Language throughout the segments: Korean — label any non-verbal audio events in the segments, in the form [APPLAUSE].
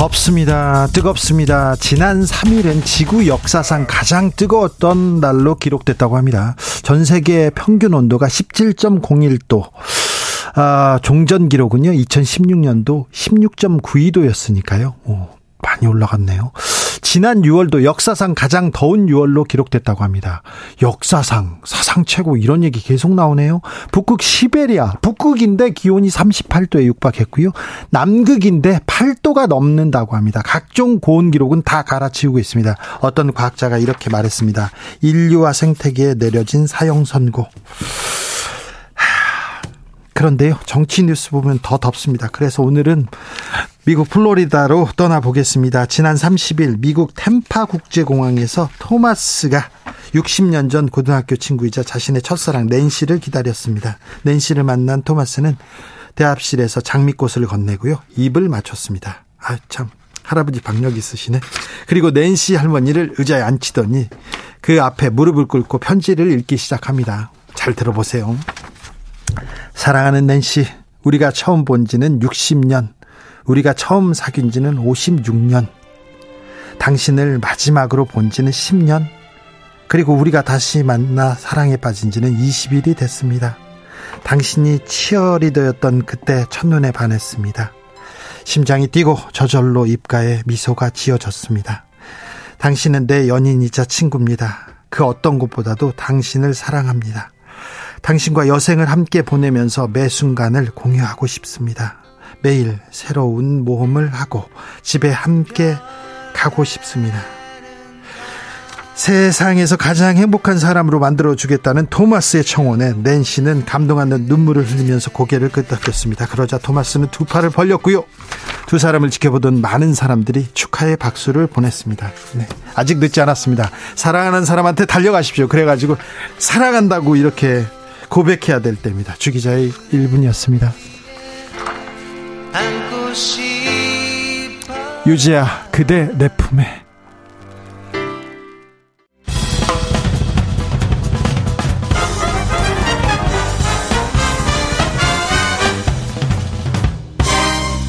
덥습니다. 뜨겁습니다. 지난 3일은 지구 역사상 가장 뜨거웠던 날로 기록됐다고 합니다. 전 세계 평균 온도가 17.01도. 아, 종전 기록은요, 2016년도 16.92도였으니까요. 오, 많이 올라갔네요. 지난 6월도 역사상 가장 더운 6월로 기록됐다고 합니다. 역사상, 사상 최고 이런 얘기 계속 나오네요. 북극 시베리아, 북극인데 기온이 38도에 육박했고요. 남극인데 8도가 넘는다고 합니다. 각종 고온 기록은 다 갈아치우고 있습니다. 어떤 과학자가 이렇게 말했습니다. 인류와 생태계에 내려진 사형 선고. 그런데요, 정치 뉴스 보면 더 덥습니다. 그래서 오늘은 미국 플로리다로 떠나보겠습니다. 지난 30일 미국 템파 국제공항에서 토마스가 60년 전 고등학교 친구이자 자신의 첫사랑 낸시를 기다렸습니다. 낸시를 만난 토마스는 대합실에서 장미꽃을 건네고요. 입을 맞췄습니다. 아, 참. 할아버지 박력 있으시네. 그리고 낸시 할머니를 의자에 앉히더니 그 앞에 무릎을 꿇고 편지를 읽기 시작합니다. 잘 들어보세요. 사랑하는 낸시, 우리가 처음 본 지는 60년, 우리가 처음 사귄 지는 56년, 당신을 마지막으로 본 지는 10년, 그리고 우리가 다시 만나 사랑에 빠진 지는 20일이 됐습니다. 당신이 치어리더였던 그때 첫눈에 반했습니다. 심장이 뛰고 저절로 입가에 미소가 지어졌습니다. 당신은 내 연인이자 친구입니다. 그 어떤 것보다도 당신을 사랑합니다. 당신과 여생을 함께 보내면서 매 순간을 공유하고 싶습니다. 매일 새로운 모험을 하고 집에 함께 가고 싶습니다. 세상에서 가장 행복한 사람으로 만들어 주겠다는 토마스의 청혼에 낸시는 감동하는 눈물을 흘리면서 고개를 끄덕였습니다. 그러자 토마스는 두 팔을 벌렸고요. 두 사람을 지켜보던 많은 사람들이 축하의 박수를 보냈습니다. 네, 아직 늦지 않았습니다. 사랑하는 사람한테 달려가십시오. 그래가지고 사랑한다고 이렇게 고백해야 될 때입니다. 주기자의 1분이었습니다. 유지야 그대 내 품에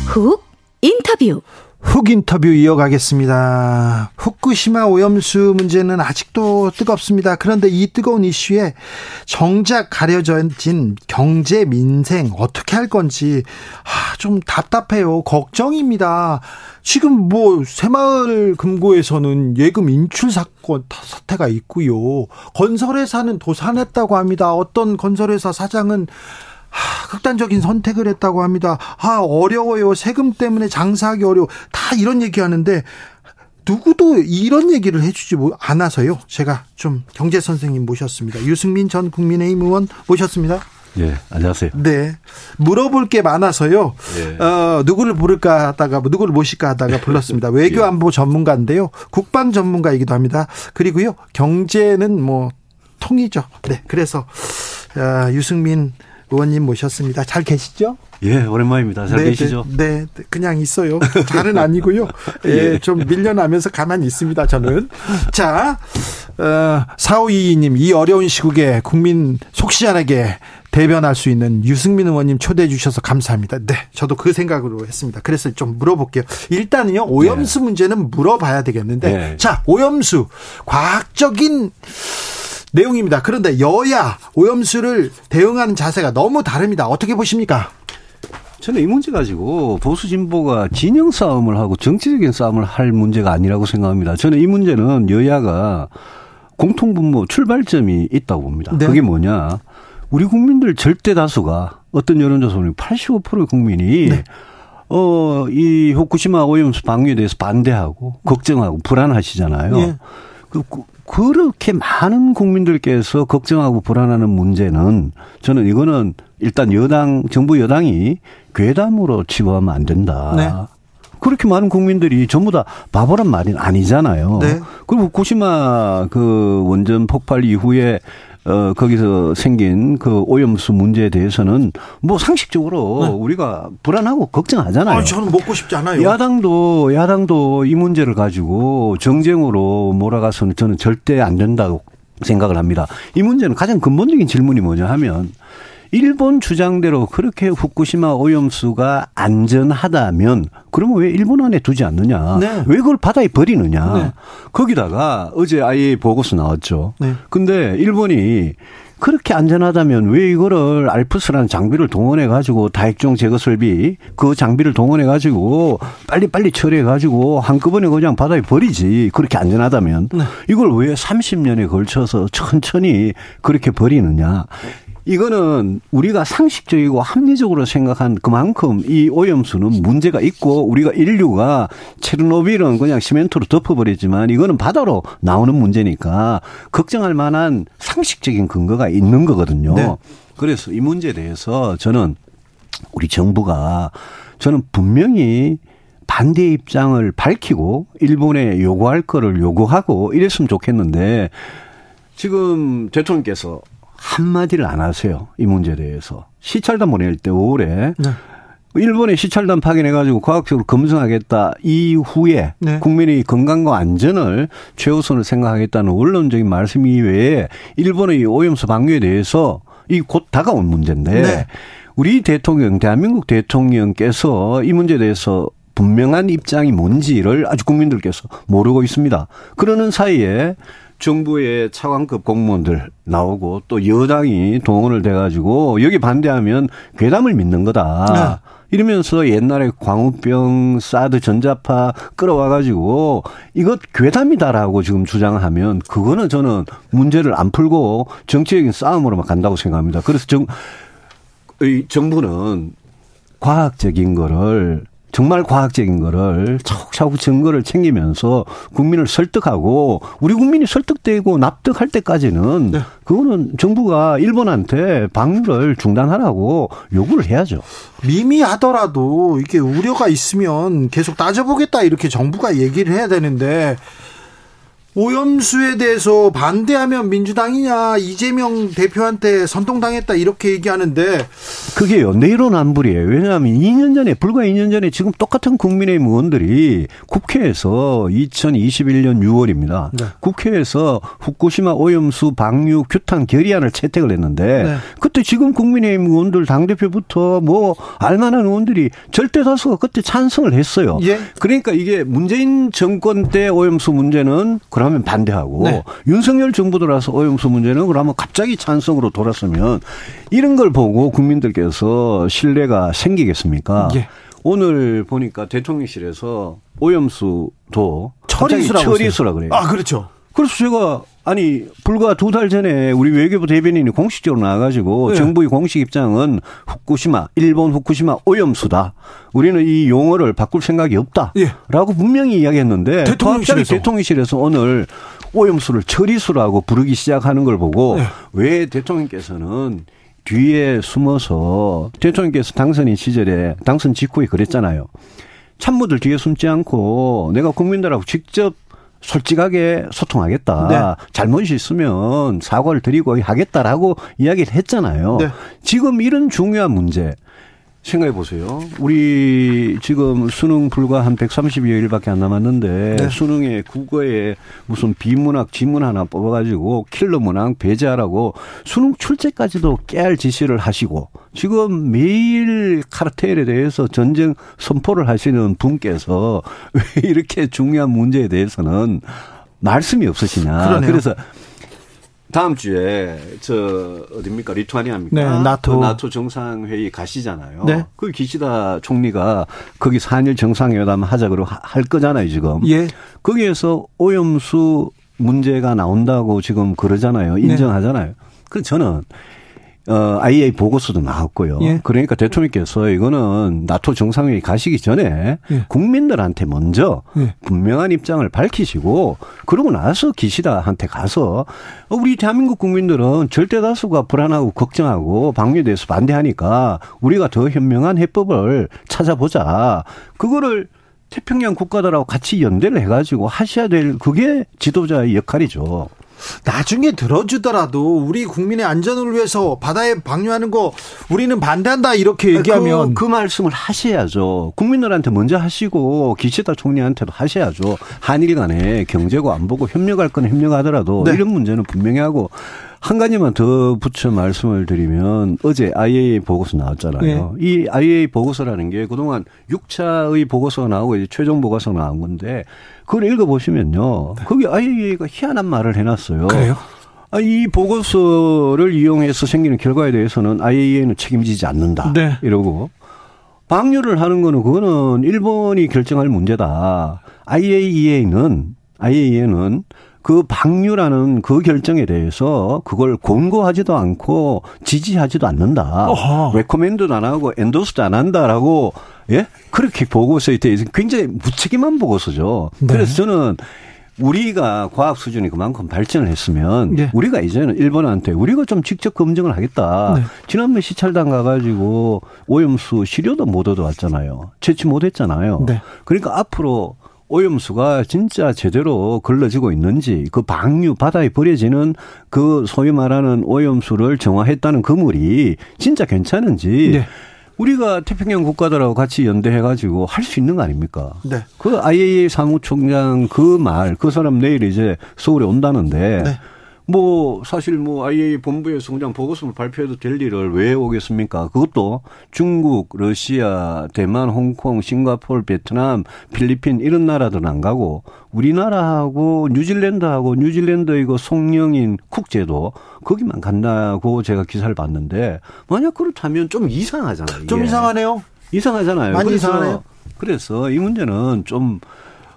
훅 인터뷰 훅 인터뷰 이어가겠습니다. 후쿠시마 오염수 문제는 아직도 뜨겁습니다. 그런데 이 뜨거운 이슈에 정작 가려진 경제 민생 어떻게 할 건지 아, 좀 답답해요. 걱정입니다. 지금 뭐 새마을 금고에서는 예금 인출 사건 사태가 있고요. 건설회사는 도산했다고 합니다. 어떤 건설회사 사장은 하, 극단적인 선택을 했다고 합니다. 아, 어려워요. 세금 때문에 장사하기 어려워. 다 이런 얘기 하는데, 누구도 이런 얘기를 해주지 않아서요. 제가 좀 경제 선생님 모셨습니다. 유승민 전 국민의힘 의원 모셨습니다. 예, 안녕하세요. 네. 물어볼 게 많아서요. 예. 어, 누구를 부를까 하다가, 뭐 누구를 모실까 하다가 [LAUGHS] 불렀습니다. 외교 안보 예. 전문가인데요. 국방 전문가이기도 합니다. 그리고요, 경제는 뭐, 통이죠. 네. 그래서, 어, 유승민 의원님 모셨습니다. 잘 계시죠? 예, 오랜만입니다. 잘 네, 계시죠? 네, 네, 그냥 있어요. 잘은 [LAUGHS] 아니고요. 예, 예, 좀 밀려나면서 가만히 있습니다, 저는. 자, 어, 4522님, 이 어려운 시국에 국민 속 시원하게 대변할 수 있는 유승민 의원님 초대해 주셔서 감사합니다. 네, 저도 그 생각으로 했습니다. 그래서 좀 물어볼게요. 일단은요, 오염수 네. 문제는 물어봐야 되겠는데, 네. 자, 오염수, 과학적인 내용입니다. 그런데 여야 오염수를 대응하는 자세가 너무 다릅니다. 어떻게 보십니까? 저는 이 문제 가지고 보수 진보가 진영 싸움을 하고 정치적인 싸움을 할 문제가 아니라고 생각합니다. 저는 이 문제는 여야가 공통분모 출발점이 있다고 봅니다. 네. 그게 뭐냐? 우리 국민들 절대 다수가 어떤 여론조사 보면 85%의 국민이 네. 어, 이 후쿠시마 오염수 방류에 대해서 반대하고 걱정하고 불안하시잖아요. 네. 그 그렇게 많은 국민들께서 걱정하고 불안하는 문제는 저는 이거는 일단 여당 정부 여당이 괴담으로 치부하면 안 된다. 네. 그렇게 많은 국민들이 전부 다 바보란 말이 아니잖아요. 네. 그리고 후쿠시마 그 원전 폭발 이후에 어, 거기서 생긴 그 오염수 문제에 대해서는 뭐 상식적으로 네. 우리가 불안하고 걱정하잖아요. 아, 저는 먹고 싶지 않아요. 야당도, 야당도 이 문제를 가지고 정쟁으로 몰아가서는 저는 절대 안 된다고 생각을 합니다. 이 문제는 가장 근본적인 질문이 뭐냐 하면 일본 주장대로 그렇게 후쿠시마 오염수가 안전하다면 그러면 왜 일본 안에 두지 않느냐? 네. 왜 그걸 바다에 버리느냐? 네. 거기다가 어제 아예 보고서 나왔죠. 네. 근데 일본이 그렇게 안전하다면 왜 이거를 알프스라는 장비를 동원해 가지고 다액종 제거 설비 그 장비를 동원해 가지고 빨리 빨리 처리해 가지고 한꺼번에 그냥 바다에 버리지 그렇게 안전하다면 네. 이걸 왜 30년에 걸쳐서 천천히 그렇게 버리느냐 이거는 우리가 상식적이고 합리적으로 생각한 그만큼 이 오염수는 문제가 있고 우리가 인류가 체르노빌은 그냥 시멘트로 덮어버렸지만 이거는 바다로 나오는 문제니까 걱정할 만한 상식적인 근거가 있는 거거든요. 네. 그래서 이 문제에 대해서 저는 우리 정부가 저는 분명히 반대 입장을 밝히고 일본에 요구할 거를 요구하고 이랬으면 좋겠는데 지금 대통령께서 한마디를 안 하세요. 이 문제에 대해서. 시찰단 보낼 때 5월에 네. 일본에 시찰단 파견해가지고 과학적으로 검증하겠다 이후에 네. 국민의 건강과 안전을 최우선을 생각하겠다는 원론적인 말씀 이외에 일본의 오염수 방류에 대해서 이 곧 다가온 문제인데 네. 우리 대통령 대한민국 대통령께서 이 문제에 대해서 분명한 입장이 뭔지를 아주 국민들께서 모르고 있습니다. 그러는 사이에 정부의 차관급 공무원들 나오고 또 여당이 동원을 돼가지고 여기 반대하면 괴담을 믿는 거다. 이러면서 옛날에 광우병, 사드, 전자파 끌어와가지고 이것 괴담이다라고 지금 주장하면 그거는 저는 문제를 안 풀고 정치적인 싸움으로만 간다고 생각합니다. 그래서 정, 이 정부는 과학적인 거를 정말 과학적인 거를 차곡차곡 증거를 챙기면서 국민을 설득하고 우리 국민이 설득되고 납득할 때까지는 네. 그거는 정부가 일본한테 방류를 중단하라고 요구를 해야죠. 미미하더라도 이게 우려가 있으면 계속 따져보겠다 이렇게 정부가 얘기를 해야 되는데 오염수에 대해서 반대하면 민주당이냐 이재명 대표한테 선동당했다 이렇게 얘기하는데 그게요. 내로남불이에요. 왜냐하면 2년 전에 불과 2년 전에 지금 똑같은 국민의힘 의원들이 국회에서 2021년 6월입니다. 네. 국회에서 후쿠시마 오염수 방류 규탄 결의안을 채택을 했는데 네. 그때 지금 국민의힘 의원들 당 대표부터 뭐 알만한 의원들이 절대 다수가 그때 찬성을 했어요. 예. 그러니까 이게 문재인 정권 때 오염수 문제는 그러면 반대하고 네. 윤석열 정부 들어서 오염수 문제는 그러면 갑자기 찬성으로 돌았으면 이런 걸 보고 국민들께서 신뢰가 생기겠습니까? 예. 오늘 보니까 대통령실에서 오염수도 처리수라고 처리수라 그래요. 아 그렇죠. 그래서 제가 아니 불과 두 달 전에 우리 외교부 대변인이 공식적으로 나와가지고 네. 정부의 공식 입장은 후쿠시마 일본 후쿠시마 오염수다. 우리는 이 용어를 바꿀 생각이 없다. 예. 라고 분명히 이야기했는데 대통령실에서. 갑자기 대통령실에서 오늘 오염수를 처리수라고 부르기 시작하는 걸 보고 네. 왜 대통령께서는 뒤에 숨어서 대통령께서 당선인 시절에 당선 직후에 그랬잖아요. 참모들 뒤에 숨지 않고 내가 국민들하고 직접 솔직하게 소통하겠다. 네. 잘못이 있으면 사과를 드리고 하겠다라고 이야기를 했잖아요. 네. 지금 이런 중요한 문제 생각해 보세요. 우리 지금 수능 불과 한 130여일밖에 안 남았는데 네. 수능에 국어에 무슨 비문학 지문 하나 뽑아가지고 킬러 문항 배제하라고 수능 출제까지도 깨알 지시를 하시고 지금 매일 카르텔에 대해서 전쟁 선포를 하시는 분께서 [LAUGHS] 왜 이렇게 중요한 문제에 대해서는 말씀이 없으시냐. 그러네요. 그래서 다음 주에 저 어딥니까 리투아니아입니까? 네, 나토. 그 나토 정상회의 가시잖아요. 네. 그 기시다 총리가 거기 한일 정상회담 하자고 할 거잖아요 지금. 예. 거기에서 오염수 문제가 나온다고 지금 그러잖아요. 네. 인정하잖아요. 그 저는 어, IA 보고서도 나왔고요. 예. 그러니까 대통령께서 이거는 나토 정상회의 가시기 전에 예. 국민들한테 먼저 예. 분명한 입장을 밝히시고 그러고 나서 기시다한테 가서 어, 우리 대한민국 국민들은 절대 다수가 불안하고 걱정하고 방류에 대해서 반대하니까 우리가 더 현명한 해법을 찾아보자. 그거를 태평양 국가들하고 같이 연대를 해가지고 하셔야 될 그게 지도자의 역할이죠. 나중에 들어주더라도 우리 국민의 안전을 위해서 바다에 방류하는 거 우리는 반대한다 이렇게 얘기하면 그, 그 말씀을 하셔야죠. 국민들한테 먼저 하시고 기시다 총리한테도 하셔야죠. 한일 간에 경제고 안 보고 협력할 건 협력하더라도 네. 이런 문제는 분명히 하고 한 가지만 더 붙여 말씀을 드리면 어제 IAEA 보고서 나왔잖아요. 네. 이 IAEA 보고서라는 게 그동안 6차의 보고서가 나오고 이제 최종 보고서가 나온 건데 그걸 읽어보시면요. 네. 거기 IAEA가 희한한 말을 해놨어요. 그래요? 아, 이 보고서를 이용해서 생기는 결과에 대해서는 IAEA는 책임지지 않는다. 네. 이러고 방류를 하는 거는 그거는 일본이 결정할 문제다. IAEA는 IAEA는 그 방류라는 그 결정에 대해서 그걸 권고하지도 않고 지지하지도 않는다. 레코멘드도 안 하고 엔도스도 안 한다라고 예? 그렇게 보고서에 대해서 굉장히 무책임한 보고서죠. 네. 그래서 저는 우리가 과학 수준이 그만큼 발전을 했으면 네. 우리가 이제는 일본한테 우리가 좀 직접 검증을 하겠다. 네. 지난번 시찰단 가가지고 오염수 시료도 못 얻어왔잖아요. 채취 못했잖아요. 네. 그러니까 앞으로 오염수가 진짜 제대로 걸러지고 있는지 그 방류 바다에 버려지는 그 소위 말하는 오염수를 정화했다는 그물이 진짜 괜찮은지 네. 우리가 태평양 국가들하고 같이 연대해가지고 할 수 있는 거 아닙니까? 네. 그 IAEA 사무총장 그 말, 그 사람 내일 이제 서울에 온다는데 네. 뭐 사실 뭐 IA 본부에서 그냥 보고서를 발표해도 될 일을 왜 오겠습니까? 그것도 중국, 러시아, 대만, 홍콩, 싱가포르, 베트남, 필리핀 이런 나라들은 안 가고 우리나라하고 뉴질랜드하고 뉴질랜드 이거 송영인 국제도 거기만 간다고 제가 기사를 봤는데 만약 그렇다면 좀 이상하잖아요. 좀 이상하네요. 이상하잖아요. 많이 그래서, 이상하네요. 그래서 이 문제는 좀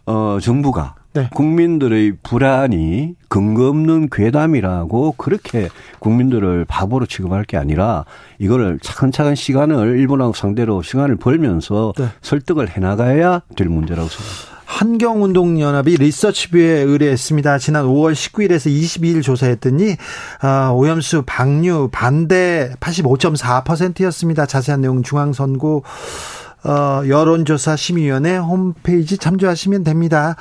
어, 정부가 네. 국민들의 불안이 근거 없는 괴담이라고 그렇게 국민들을 바보로 취급할 게 아니라 이거를 차근차근 시간을 일본하고 상대로 시간을 벌면서 네. 설득을 해나가야 될 문제라고 생각합니다. 환경운동연합이 리서치뷰에 의뢰했습니다. 지난 5월 19일에서 22일 조사했더니 아, 오염수 방류 반대 85.4%였습니다. 자세한 내용 중앙선고 어, 여론조사 심의위원회 홈페이지 참조하시면 됩니다.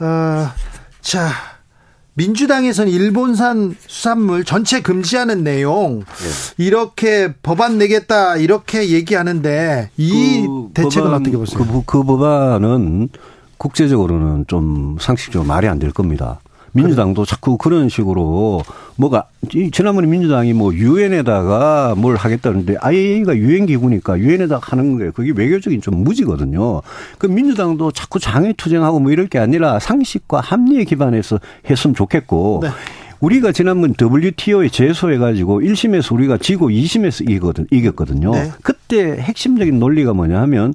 어, 자, 민주당에서는 일본산 수산물 전체 금지하는 내용 네. 이렇게 법안 내겠다 이렇게 얘기하는데 이 그 대책은 법안, 어떻게 보세요? 그, 그 법안은 국제적으로는 좀 상식적으로 말이 안 될 겁니다. 민주당도 자꾸 그런 식으로 뭐가 지난번에 민주당이 뭐 유엔에다가 뭘 하겠다는데 IAEA가 유엔 기구니까 유엔에다 하는 거예요. 그게 외교적인 좀 무지거든요. 그 민주당도 자꾸 장애 투쟁하고 뭐 이럴 게 아니라 상식과 합리에 기반해서 했으면 좋겠고 네. 우리가 지난번 WTO에 제소해가지고 1심에서 우리가 지고 2심에서 이겼거든요. 네. 그때 핵심적인 논리가 뭐냐 하면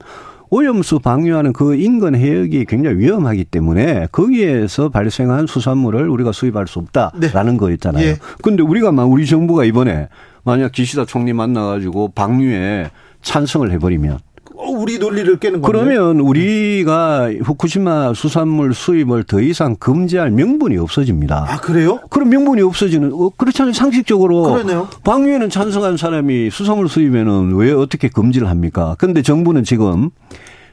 오염수 방류하는 그 인근 해역이 굉장히 위험하기 때문에 거기에서 발생한 수산물을 우리가 수입할 수 없다라는 네. 거였잖아요. 예. 근데 우리가 막 우리 정부가 이번에 만약 기시다 총리 만나가지고 방류에 찬성을 해버리면 어, 우리 논리를 깨는 건데. 그러면 우리가 후쿠시마 수산물 수입을 더 이상 금지할 명분이 없어집니다. 아 그래요? 그럼 명분이 없어지는 어, 그렇잖아요 상식적으로. 그러네요. 방위에는 찬성한 사람이 수산물 수입에는 왜 어떻게 금지를 합니까? 그런데 정부는 지금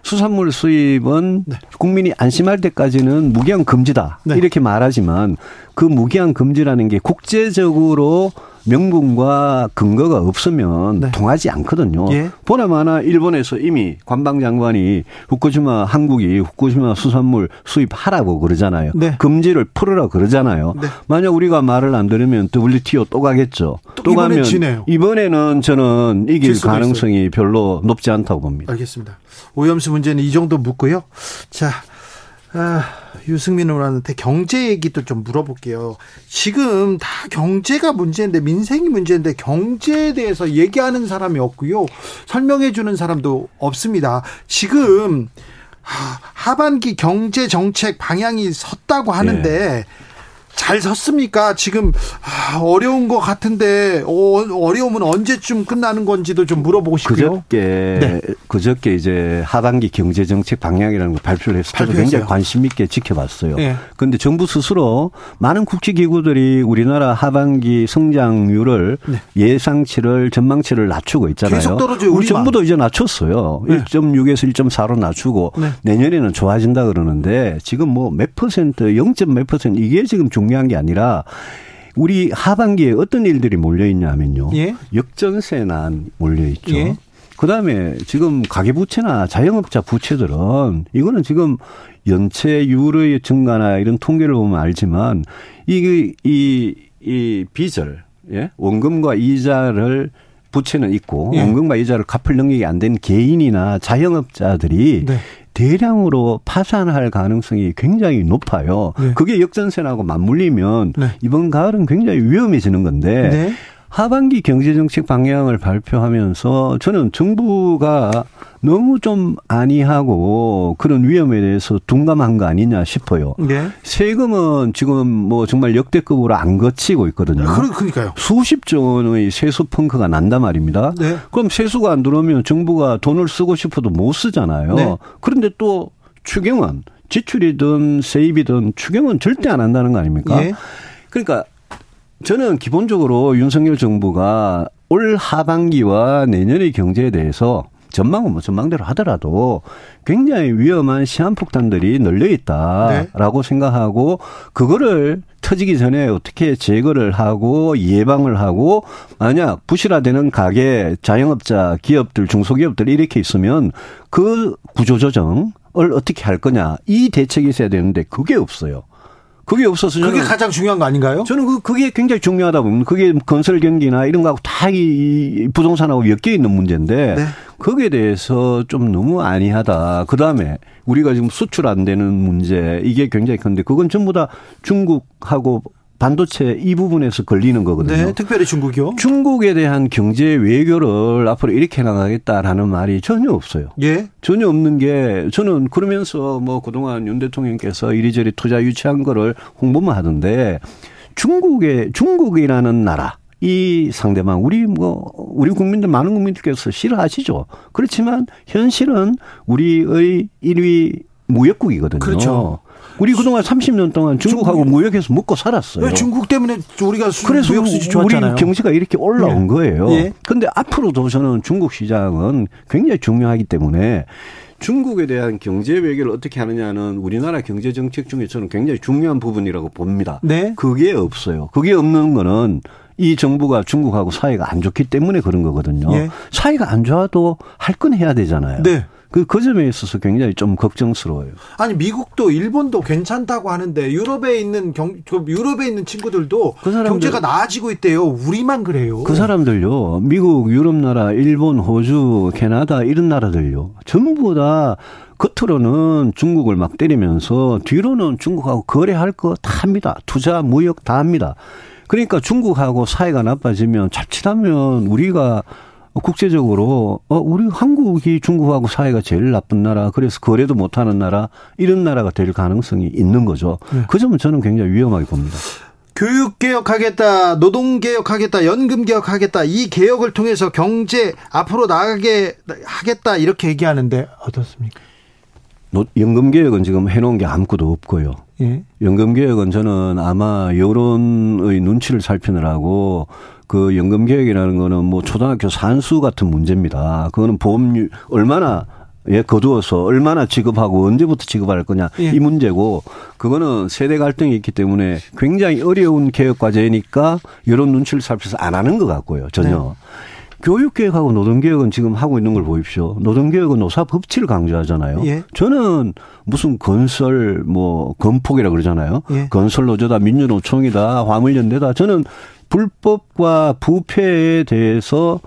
수산물 수입은 네. 국민이 안심할 때까지는 무기한 금지다 네. 이렇게 말하지만 그 무기한 금지라는 게 국제적으로 명분과 근거가 없으면 네. 통하지 않거든요. 예. 보나마나 일본에서 이미 관방장관이 후쿠시마 한국이 후쿠시마 수산물 수입하라고 그러잖아요. 네. 금지를 풀으라 그러잖아요. 네. 만약 우리가 말을 안 들으면 WTO 또 가겠죠. 또, 또 가면 지네요. 이번에는 저는 이길 가능성이 있어요. 별로 높지 않다고 봅니다. 알겠습니다. 오염수 문제는 이 정도 묻고요. 자, 아, 유승민 의원한테 경제 얘기도 좀 물어볼게요. 지금 다 경제가 문제인데 민생이 문제인데 경제에 대해서 얘기하는 사람이 없고요. 설명해 주는 사람도 없습니다. 지금 하반기 경제 정책 방향이 섰다고 하는데 네. 잘 섰습니까? 지금 아, 어려운 것 같은데 어, 려움은 언제쯤 끝나는 건지도 좀 물어보고 싶고요. 그저께 네. 그저께 이제 하반기 경제 정책 방향이라는 걸 발표를 해서 저도 굉장히 관심 있게 지켜봤어요. 그런데 네. 정부 스스로 많은 국제 기구들이 우리나라 하반기 성장률을 네. 예상치를 전망치를 낮추고 있잖아요. 계속 떨어져요. 우리 정부도 이제 낮췄어요. 네. 1.6에서 1.4로 낮추고 네. 내년에는 좋아진다 그러는데 지금 뭐 몇 퍼센트, 0. 몇 퍼센트 이게 지금 중 요한 게 아니라 우리 하반기에 어떤 일들이 몰려 있냐면요. 예? 역전세난 몰려 있죠. 예? 그다음에 지금 가계부채나 자영업자 부채들은 이거는 지금 연체율의 증가나 이런 통계를 보면 알지만 이이 이, 이 빚을 예? 원금과 이자를 부채는 있고 예. 원금과 이자를 갚을 능력이 안 된 개인이나 자영업자들이 네. 대량으로 파산할 가능성이 굉장히 높아요. 네. 그게 역전세하고 맞물리면 네. 이번 가을은 굉장히 위험해지는 건데 네. 하반기 경제정책 방향을 발표하면서 저는 정부가 너무 좀 안이하고 그런 위험에 대해서 둔감한 거 아니냐 싶어요. 네. 세금은 지금 뭐 정말 역대급으로 안 거치고 있거든요. 그러니까요. 수십조 원의 세수 펑크가 난단 말입니다. 네. 그럼 세수가 안 들어오면 정부가 돈을 쓰고 싶어도 못 쓰잖아요. 네. 그런데 또 추경은 지출이든 세입이든 추경은 절대 안 한다는 거 아닙니까? 예. 그러니까 저는 기본적으로 윤석열 정부가 올 하반기와 내년의 경제에 대해서 전망은 뭐 전망대로 하더라도 굉장히 위험한 시한폭탄들이 널려 있다라고 네. 생각하고 그거를 터지기 전에 어떻게 제거를 하고 예방을 하고 만약 부실화되는 가게 자영업자 기업들 중소기업들 이렇게 있으면 그 구조조정을 어떻게 할 거냐 이 대책이 있어야 되는데 그게 없어요. 그게 없어서 그게 가장 중요한 거 아닌가요? 저는 그 그게 굉장히 중요하다 보면 그게 건설 경기나 이런 거하고 다 이 부동산하고 엮여 있는 문제인데 네. 거기에 대해서 좀 너무 안이하다. 그 다음에 우리가 지금 수출 안 되는 문제 이게 굉장히 큰데 그건 전부 다 중국하고 반도체 이 부분에서 걸리는 거거든요. 네, 특별히 중국이요. 중국에 대한 경제 외교를 앞으로 이렇게 나가겠다라는 말이 전혀 없어요. 예. 전혀 없는 게 저는 그러면서 뭐 그동안 윤 대통령께서 이리저리 투자 유치한 거를 홍보만 하던데 중국의 중국이라는 나라 이 상대방 우리 뭐 우리 국민들 많은 국민들께서 싫어하시죠. 그렇지만 현실은 우리의 1위 무역국이거든요. 그렇죠. 우리 그동안 30년 동안 중국하고 중국. 무역해서 먹고 살았어요. 중국 때문에 우리가 그래서 무역 수지 좋았잖아요. 우리 경제가 이렇게 올라온 예. 거예요. 그런데 예. 앞으로도 저는 중국 시장은 굉장히 중요하기 때문에 중국에 대한 경제 외교를 어떻게 하느냐는 우리나라 경제 정책 중에 저는 굉장히 중요한 부분이라고 봅니다. 네. 그게 없어요. 그게 없는 거는 이 정부가 중국하고 사이가 안 좋기 때문에 그런 거거든요. 예. 사이가 안 좋아도 할 건 해야 되잖아요. 네. 그, 그 점에 있어서 굉장히 좀 걱정스러워요. 아니, 미국도 일본도 괜찮다고 하는데 유럽에 있는 경, 유럽에 있는 친구들도 그 사람들, 경제가 나아지고 있대요. 우리만 그래요. 그 사람들요. 미국, 유럽 나라, 일본, 호주, 캐나다 이런 나라들요. 전부 다 겉으로는 중국을 막 때리면서 뒤로는 중국하고 거래할 거 다 합니다. 투자, 무역 다 합니다. 그러니까 중국하고 사이가 나빠지면 자칫하면 우리가 국제적으로 어 우리 한국이 중국하고 사이가 제일 나쁜 나라 그래서 거래도 못하는 나라 이런 나라가 될 가능성이 있는 거죠. 네. 그 점은 저는 굉장히 위험하게 봅니다. 교육 개혁하겠다, 노동 개혁하겠다, 연금 개혁하겠다 이 개혁을 통해서 경제 앞으로 나가게 하겠다 이렇게 얘기하는데 어떻습니까? 연금 개혁은 지금 해놓은 게 아무것도 없고요. 예. 연금 개혁은 저는 아마 여론의 눈치를 살피느라고 그 연금 개혁이라는 거는 뭐 초등학교 산수 같은 문제입니다. 그거는 보험료 얼마나 예, 거두어서 얼마나 지급하고 언제부터 지급할 거냐 예. 이 문제고 그거는 세대 갈등이 있기 때문에 굉장히 어려운 개혁 과제니까 여론 눈치를 살펴서 안 하는 것 같고요 전혀. 네. 교육개혁하고 노동개혁은 지금 하고 있는 걸 보십시오. 노동개혁은 노사 법치를 강조하잖아요. 예. 저는 무슨 건설 뭐 건폭이라 그러잖아요. 예. 건설 노조다 민주노총이다 화물연대다 저는 불법과 부패에 대해서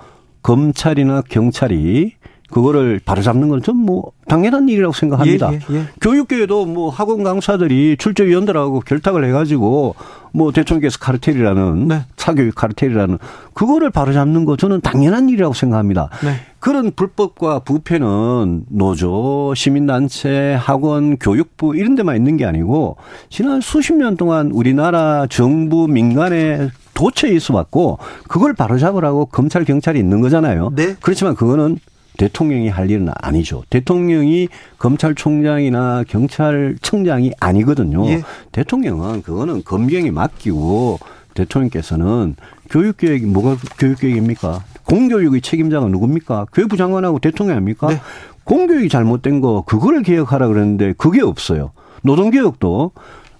검찰이나 경찰이 그거를 바로잡는 건 좀 뭐 당연한 일이라고 생각합니다. 예, 예, 예. 교육계에도 뭐 학원 강사들이 출제위원들하고 결탁을 해가지고 뭐 대통령께서 카르텔이라는 네. 사교육 카르텔이라는 그거를 바로잡는 거 저는 당연한 일이라고 생각합니다. 네. 그런 불법과 부패는 노조, 시민단체, 학원, 교육부 이런 데만 있는 게 아니고 지난 수십 년 동안 우리나라 정부 민간에 도처에 있어 왔고 그걸 바로잡으라고 검찰 경찰이 있는 거잖아요. 네. 그렇지만 그거는 대통령이 할 일은 아니죠. 대통령이 검찰총장이나 경찰청장이 아니거든요. 예. 대통령은 그거는 검경이 맡기고 대통령께서는 교육계획이 뭐가 교육계획입니까? 공교육의 책임자가 누굽니까? 교육부 장관하고 대통령 아닙니까? 네. 공교육이 잘못된 거 그거를 개혁하라 그랬는데 그게 없어요. 노동개혁도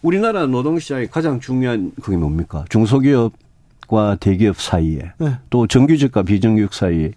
우리나라 노동시장의 가장 중요한 그게 뭡니까? 중소기업과 대기업 사이에 네. 또 정규직과 비정규직 사이에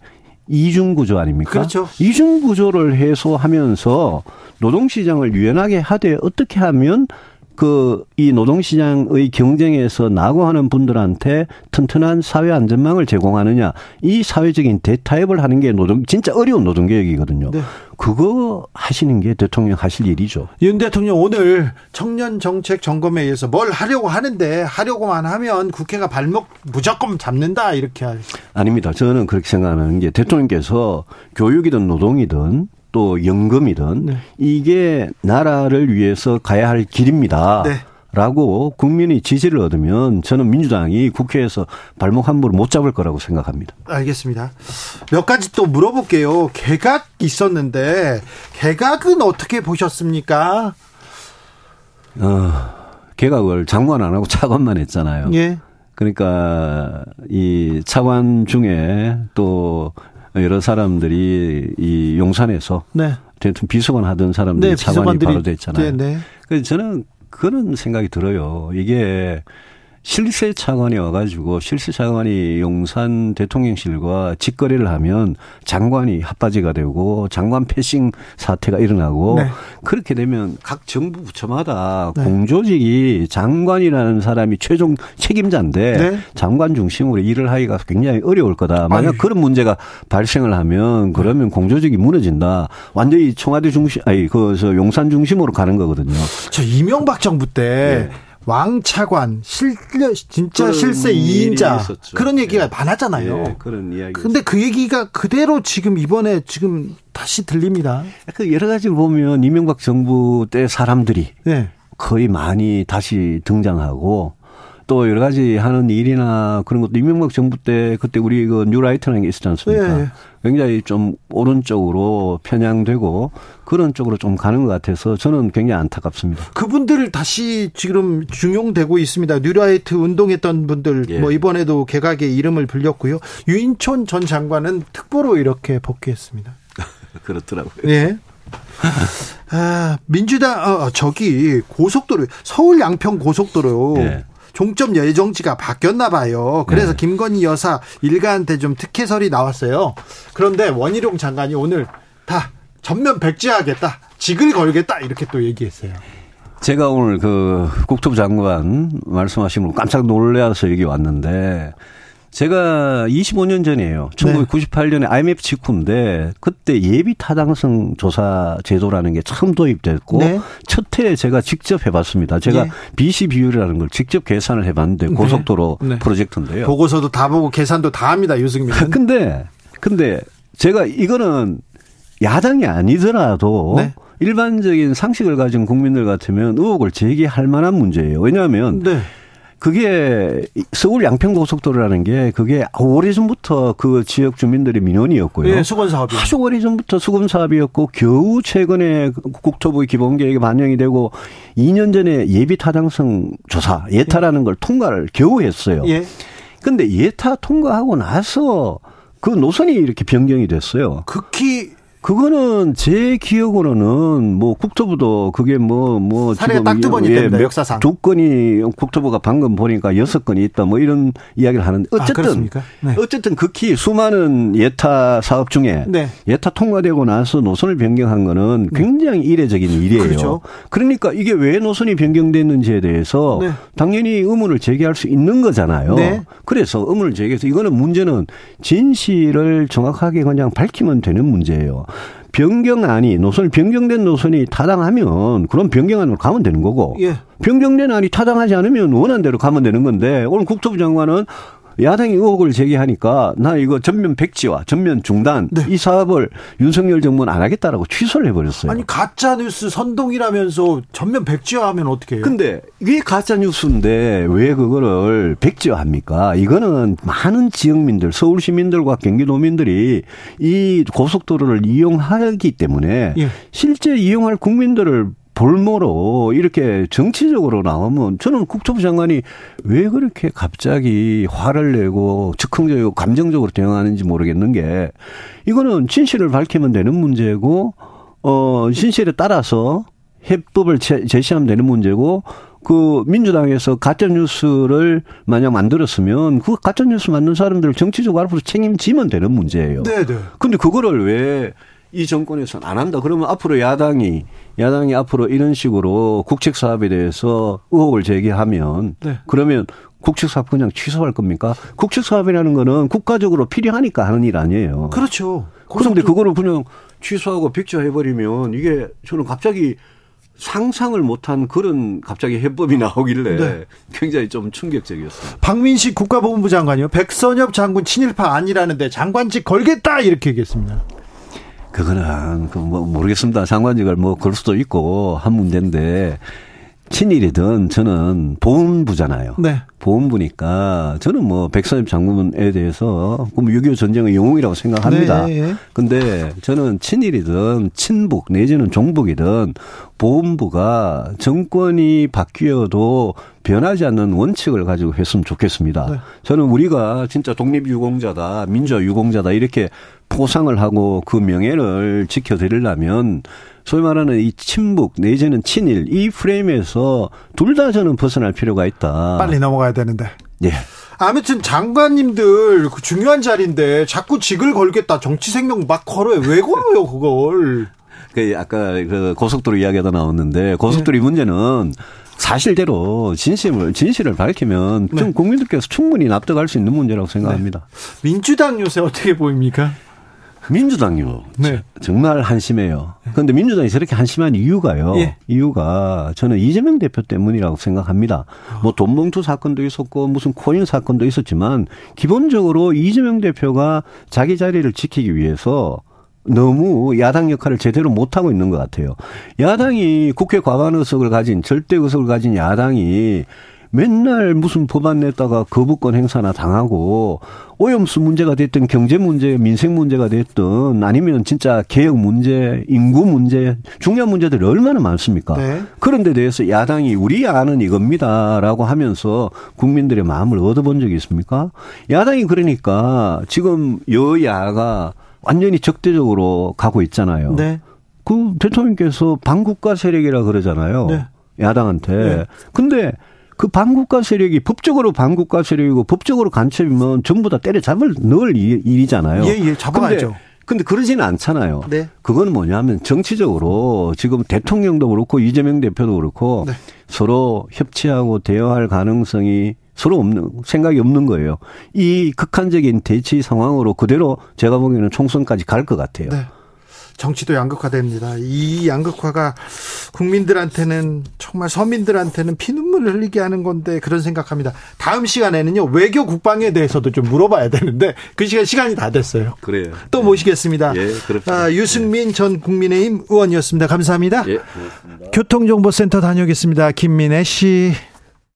이중 구조 아닙니까? 그렇죠. 이중 구조를 해소하면서 노동 시장을 유연하게 하되 어떻게 하면 그 이 노동시장의 경쟁에서 낙오하는 분들한테 튼튼한 사회 안전망을 제공하느냐 이 사회적인 대타협을 하는 게 노동 진짜 어려운 노동개혁이거든요. 네. 그거 하시는 게 대통령 하실 일이죠. 윤 대통령 오늘 청년 정책 점검회의에서 뭘 하려고 하는데 하려고만 하면 국회가 발목 무조건 잡는다 이렇게 하- 아닙니다. 저는 그렇게 생각하는 게 대통령께서 교육이든 노동이든 또 연금이든 네. 이게 나라를 위해서 가야 할 길입니다. 네. 라고 국민이 지지를 얻으면 저는 민주당이 국회에서 발목 함부로 못 잡을 거라고 생각합니다. 알겠습니다. 몇 가지 또 물어볼게요. 개각 있었는데 개각은 어떻게 보셨습니까? 어, 개각을 장관 안 하고 차관만 했잖아요. 예. 그러니까 이 차관 중에 또 여러 사람들이 이 용산에서 네. 대통령 비서관 하던 사람들이 네, 차관이 바로 됐잖아요. 네, 네. 그래서 저는 그런 생각이 들어요. 이게 실세 차관이 와가지고 실세 차관이 용산 대통령실과 직거래를 하면 장관이 핫바지가 되고 장관 패싱 사태가 일어나고 네. 그렇게 되면 각 정부 부처마다 네. 공조직이 장관이라는 사람이 최종 책임자인데 네. 장관 중심으로 일을 하기가 굉장히 어려울 거다. 만약 아유. 그런 문제가 발생을 하면 그러면 공조직이 무너진다. 완전히 청와대 중심, 아니 그저 용산 중심으로 가는 거거든요. 저 이명박 정부 때 네. 왕차관 실려 진짜 실세 일이 2인자 있었죠. 그런 얘기가 예. 많았잖아요. 예, 그런 이야기. 근데 그 얘기가 그대로 지금 이번에 지금 다시 들립니다. 그 여러 가지를 보면 이명박 정부 때 사람들이 네. 거의 많이 다시 등장하고 또 여러 가지 하는 일이나 그런 것도 이명박 정부 때 그때 우리 그 뉴라이트라는 게 있었지 않습니까? 예, 예. 굉장히 좀 오른쪽으로 편향되고 그런 쪽으로 좀 가는 것 같아서 저는 굉장히 안타깝습니다. 그분들 다시 지금 중용되고 있습니다. 뉴라이트 운동했던 분들 예. 뭐 이번에도 개각의 이름을 불렸고요. 유인촌 전 장관은 특보로 이렇게 복귀했습니다. [LAUGHS] 그렇더라고요. 예. 아, 민주당 어, 저기 고속도로 서울 양평 고속도로 예. 종점 예정지가 바뀌었나 봐요. 그래서 네. 김건희 여사 일가한테 좀 특혜설이 나왔어요. 그런데 원희룡 장관이 오늘 다 전면 백지하겠다. 직을 걸겠다. 이렇게 또 얘기했어요. 제가 오늘 그 국토부 장관 말씀하신 걸 깜짝 놀라서 여기 왔는데 제가 25년 전이에요. 1998년에 IMF 직후인데 그때 예비 타당성 조사 제도라는 게 처음 도입됐고 네. 첫 해에 제가 직접 해봤습니다. 제가 예. BC 비율이라는 걸 직접 계산을 해봤는데 고속도로 네. 프로젝트인데요. 보고서도 다 보고 계산도 다 합니다. 유승민은. [LAUGHS] 근데 근데 제가 이거는 야당이 아니더라도 네. 일반적인 상식을 가진 국민들 같으면 의혹을 제기할 만한 문제예요. 왜냐하면 네. 그게 서울 양평고속도로라는 게 그게 오래전부터 그 지역 주민들의 민원이었고요. 예, 수건 사업이. 아주 오래전부터 수금 사업이었고 겨우 최근에 국토부의 기본 계획에 반영이 되고 2년 전에 예비 타당성 조사 예타라는 걸 통과를 겨우 했어요. 예. 근데 예타 통과하고 나서 그 노선이 이렇게 변경이 됐어요. 극히 그거는 제 기억으로는 뭐 국토부도 그게 뭐뭐 뭐 사례가 딱두 번이 예, 됩니다. 역사상 두 건이 국토부가 방금 보니까 여섯 건이 있다 뭐 이런 이야기를 하는데 아, 어쨌든 아, 네. 어쨌든 극히 수많은 예타 사업 중에 네. 예타 통과되고 나서 노선을 변경한 거는 굉장히 이례적인 일이에요. 그렇죠. 그러니까 이게 왜 노선이 변경됐는지에 대해서 네. 당연히 의문을 제기할 수 있는 거잖아요. 네. 그래서 의문을 제기해서 이거는 문제는 진실을 정확하게 그냥 밝히면 되는 문제예요. 변경안이 노선 변경된 노선이 타당하면 그럼 변경안으로 가면 되는 거고 예. 변경된 안이 타당하지 않으면 원한 대로 가면 되는 건데 오늘 국토부 장관은 야당이 의혹을 제기하니까 나 이거 전면 백지화, 전면 중단 네. 이 사업을 윤석열 정부는 안 하겠다라고 취소를 해버렸어요. 아니 가짜 뉴스 선동이라면서 전면 백지화하면 어떻게 해요? 근데 이게 가짜 뉴스인데 왜 그거를 백지화합니까? 이거는 많은 지역민들, 서울 시민들과 경기도민들이 이 고속도로를 이용하기 때문에 예. 실제 이용할 국민들을 볼모로 이렇게 정치적으로 나오면 저는 국토부 장관이 왜 그렇게 갑자기 화를 내고 즉흥적이고 감정적으로 대응하는지 모르겠는 게 이거는 진실을 밝히면 되는 문제고 어 진실에 따라서 해법을 제- 제시하면 되는 문제고 그 민주당에서 가짜 뉴스를 만약 만들었으면 그 가짜 뉴스 만든 사람들을 정치적으로 앞으로 책임지면 되는 문제예요. 네, 네. 근데 그거를 왜 이 정권에서는 안 한다. 그러면 앞으로 야당이 야당이 앞으로 이런 식으로 국책 사업에 대해서 의혹을 제기하면 네. 그러면 국책 사업 그냥 취소할 겁니까? 국책 사업이라는 거는 국가적으로 필요하니까 하는 일 아니에요. 그렇죠. 그런데 그거를 그냥 취소하고 백지화해버리면 이게 저는 갑자기 상상을 못한 그런 갑자기 해법이 나오길래 네. 굉장히 좀 충격적이었어요. 박민식 국가보훈부 장관이요. 백선엽 장군 친일파 아니라는데 장관직 걸겠다 이렇게 얘기했습니다. 그거는 그 뭐 모르겠습니다. 장관직을 뭐걸 수도 있고 한 문제인데 친일이든 저는 보훈부잖아요. 네. 보훈부니까 저는 뭐 백선엽 장군에 대해서 그럼 6.25 전쟁의 영웅이라고 생각합니다. 네, 예. 근데 저는 친일이든 친북 내지는 종북이든 보훈부가 정권이 바뀌어도 변하지 않는 원칙을 가지고 했으면 좋겠습니다. 네. 저는 우리가 진짜 독립유공자다, 민주유공자다 이렇게 포상을 하고 그 명예를 지켜드리려면 소위 말하는 이 친북 내지는 친일 이 프레임에서 둘 다 저는 벗어날 필요가 있다. 빨리 넘어가야 되는데. 예. 아무튼 장관님들 그 중요한 자리인데 자꾸 직을 걸겠다 정치 생명 막 걸어요. 왜 걸어요 그걸? [LAUGHS] 그 아까 그 고속도로 이야기가 나왔는데 고속도로 이 문제는 사실대로 진실을 진실을 밝히면 좀 네. 국민들께서 충분히 납득할 수 있는 문제라고 생각합니다. 민주당 요새 어떻게 보입니까? 민주당요. 네. 정말 한심해요. 그런데 민주당이 저렇게 한심한 이유가요. 예. 이유가 저는 이재명 대표 때문이라고 생각합니다. 뭐 돈봉투 사건도 있었고 무슨 코인 사건도 있었지만 기본적으로 이재명 대표가 자기 자리를 지키기 위해서 너무 야당 역할을 제대로 못하고 있는 것 같아요. 야당이 국회 과반 의석을 가진 절대 의석을 가진 야당이 맨날 무슨 법안 냈다가 거부권 행사나 당하고 오염수 문제가 됐든 경제 문제, 민생 문제가 됐든 아니면 진짜 개혁 문제, 인구 문제, 중요한 문제들이 얼마나 많습니까? 네. 그런 데 대해서 야당이 우리 안은 이겁니다라고 하면서 국민들의 마음을 얻어본 적이 있습니까? 야당이 그러니까 지금 여야가 완전히 적대적으로 가고 있잖아요. 네. 그 대통령께서 반국가 세력이라 그러잖아요. 네. 야당한테. 네. 근데 그 반국가 세력이 법적으로 반국가 세력이고 법적으로 간첩이면 전부 다 때려잡을 넣을 일- 일이잖아요. 예, 예, 잡아가야죠. 근데, 근데 그러지는 않잖아요. 네. 그건 뭐냐면 정치적으로 지금 대통령도 그렇고 이재명 대표도 그렇고 네. 서로 협치하고 대화할 가능성이 서로 없는 생각이 없는 거예요. 이 극한적인 대치 상황으로 그대로 제가 보기에는 총선까지 갈 것 같아요. 네. 정치도 양극화됩니다. 이 양극화가 국민들한테는 정말 서민들한테는 피눈물을 흘리게 하는 건데 그런 생각합니다. 다음 시간에는요 외교 국방에 대해서도 좀 물어봐야 되는데 그 시간 시간이 다 됐어요. 그래요. 또 모시겠습니다. 예, 그렇습니다. 아, 유승민 전 국민의힘 의원이었습니다. 감사합니다. 예, 고맙습니다. 교통정보센터 다녀오겠습니다. 김민혜 씨.